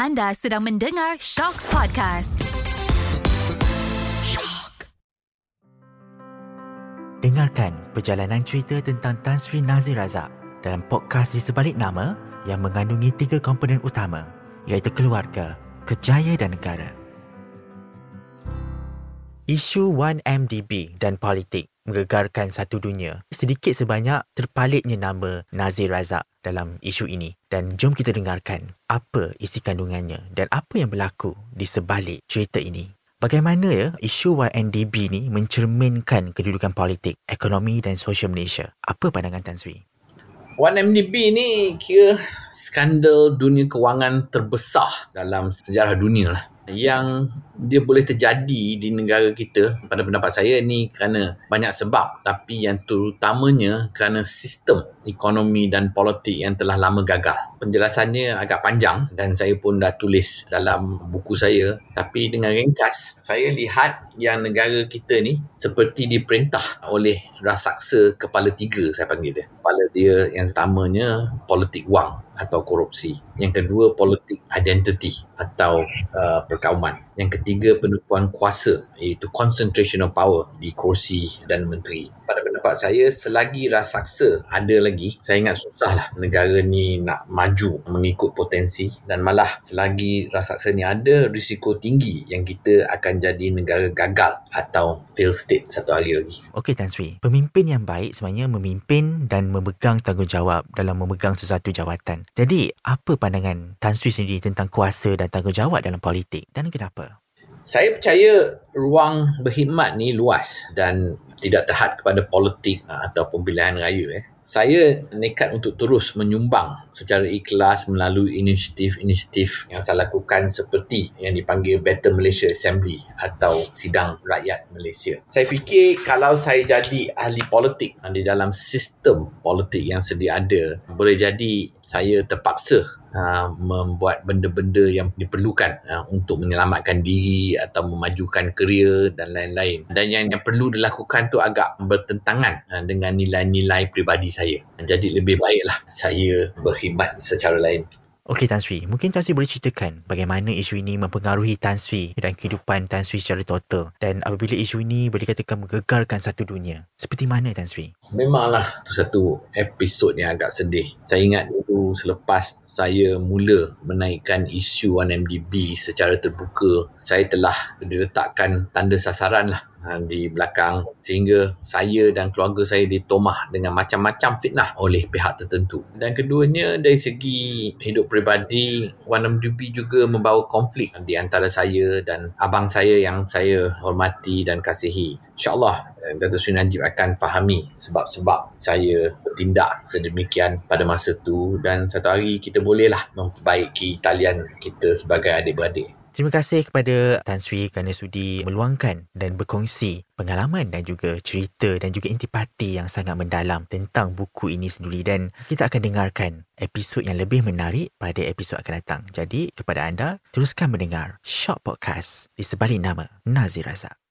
Anda sedang mendengar Shock Podcast. Shock. Dengarkan perjalanan cerita tentang Tan Sri Nazir Razak dalam podcast di sebalik nama yang mengandungi tiga komponen utama iaitu keluarga, kejaya dan negara. Isu 1MDB dan politik menggegarkan satu dunia. Sedikit sebanyak terpalitnya nama Nazir Razak dalam isu ini. Dan jom kita dengarkan apa isi kandungannya dan apa yang berlaku di sebalik cerita ini. Bagaimana ya isu YNDB ni mencerminkan kedudukan politik, ekonomi dan sosial Malaysia? Apa pandangan Tan Sri? 1MDB ni kira skandal dunia kewangan terbesar dalam sejarah dunia lah yang dia boleh terjadi di negara kita pada pendapat saya ni kerana banyak sebab tapi yang terutamanya kerana sistem ekonomi dan politik yang telah lama gagal. Penjelasannya agak panjang dan saya pun dah tulis dalam buku saya tapi dengan ringkas saya lihat yang negara kita ni seperti diperintah oleh rasaksa kepala tiga saya panggil dia. Kepala dia yang pertamanya politik wang atau korupsi. Yang kedua politik identity atau uh, perkauman. Yang ketiga penukuan kuasa iaitu concentration of power di kursi dan menteri. Pada pendapat saya selagi rasaksa ada lagi saya ingat susahlah negara ni nak maju mengikut potensi dan malah selagi rasaksa ni ada risiko tinggi yang kita akan jadi negara gagal atau fail state satu hari lagi. Okey Tan Sri, pemimpin yang baik sebenarnya memimpin dan memegang tanggungjawab dalam memegang sesuatu jawatan. Jadi, apa pandangan Tan Sri sendiri tentang kuasa dan tanggungjawab dalam politik dan kenapa? Saya percaya ruang berkhidmat ni luas dan tidak terhad kepada politik ah, atau pemilihan raya. Eh. Saya nekat untuk terus menyumbang secara ikhlas melalui inisiatif-inisiatif yang saya lakukan seperti yang dipanggil Better Malaysia Assembly atau Sidang Rakyat Malaysia. Saya fikir kalau saya jadi ahli politik di dalam sistem politik yang sedia ada, boleh jadi saya terpaksa uh, membuat benda-benda yang diperlukan uh, untuk menyelamatkan diri atau memajukan kerjaya dan lain-lain. Dan yang, yang perlu dilakukan tu agak bertentangan uh, dengan nilai-nilai pribadi saya. Jadi lebih baiklah saya berkhidmat secara lain. Okey Tan Sri, mungkin Tan Sri boleh ceritakan bagaimana isu ini mempengaruhi Tan Sri dan kehidupan Tan Sri secara total dan apabila isu ini boleh katakan menggegarkan satu dunia. Seperti mana Tan Sri? Memanglah itu satu episod yang agak sedih. Saya ingat dulu selepas saya mula menaikkan isu 1MDB secara terbuka, saya telah diletakkan tanda sasaran lah di belakang sehingga saya dan keluarga saya ditomah dengan macam-macam fitnah oleh pihak tertentu. Dan keduanya dari segi hidup peribadi, Wan MDB juga membawa konflik di antara saya dan abang saya yang saya hormati dan kasihi. InsyaAllah eh, Dato' Sri Najib akan fahami sebab-sebab saya bertindak sedemikian pada masa itu dan satu hari kita bolehlah memperbaiki talian kita sebagai adik-beradik. Terima kasih kepada Tan Sri kerana sudi meluangkan dan berkongsi pengalaman dan juga cerita dan juga intipati yang sangat mendalam tentang buku ini sendiri dan kita akan dengarkan episod yang lebih menarik pada episod akan datang. Jadi kepada anda, teruskan mendengar Short Podcast di sebalik nama Nazir Razak.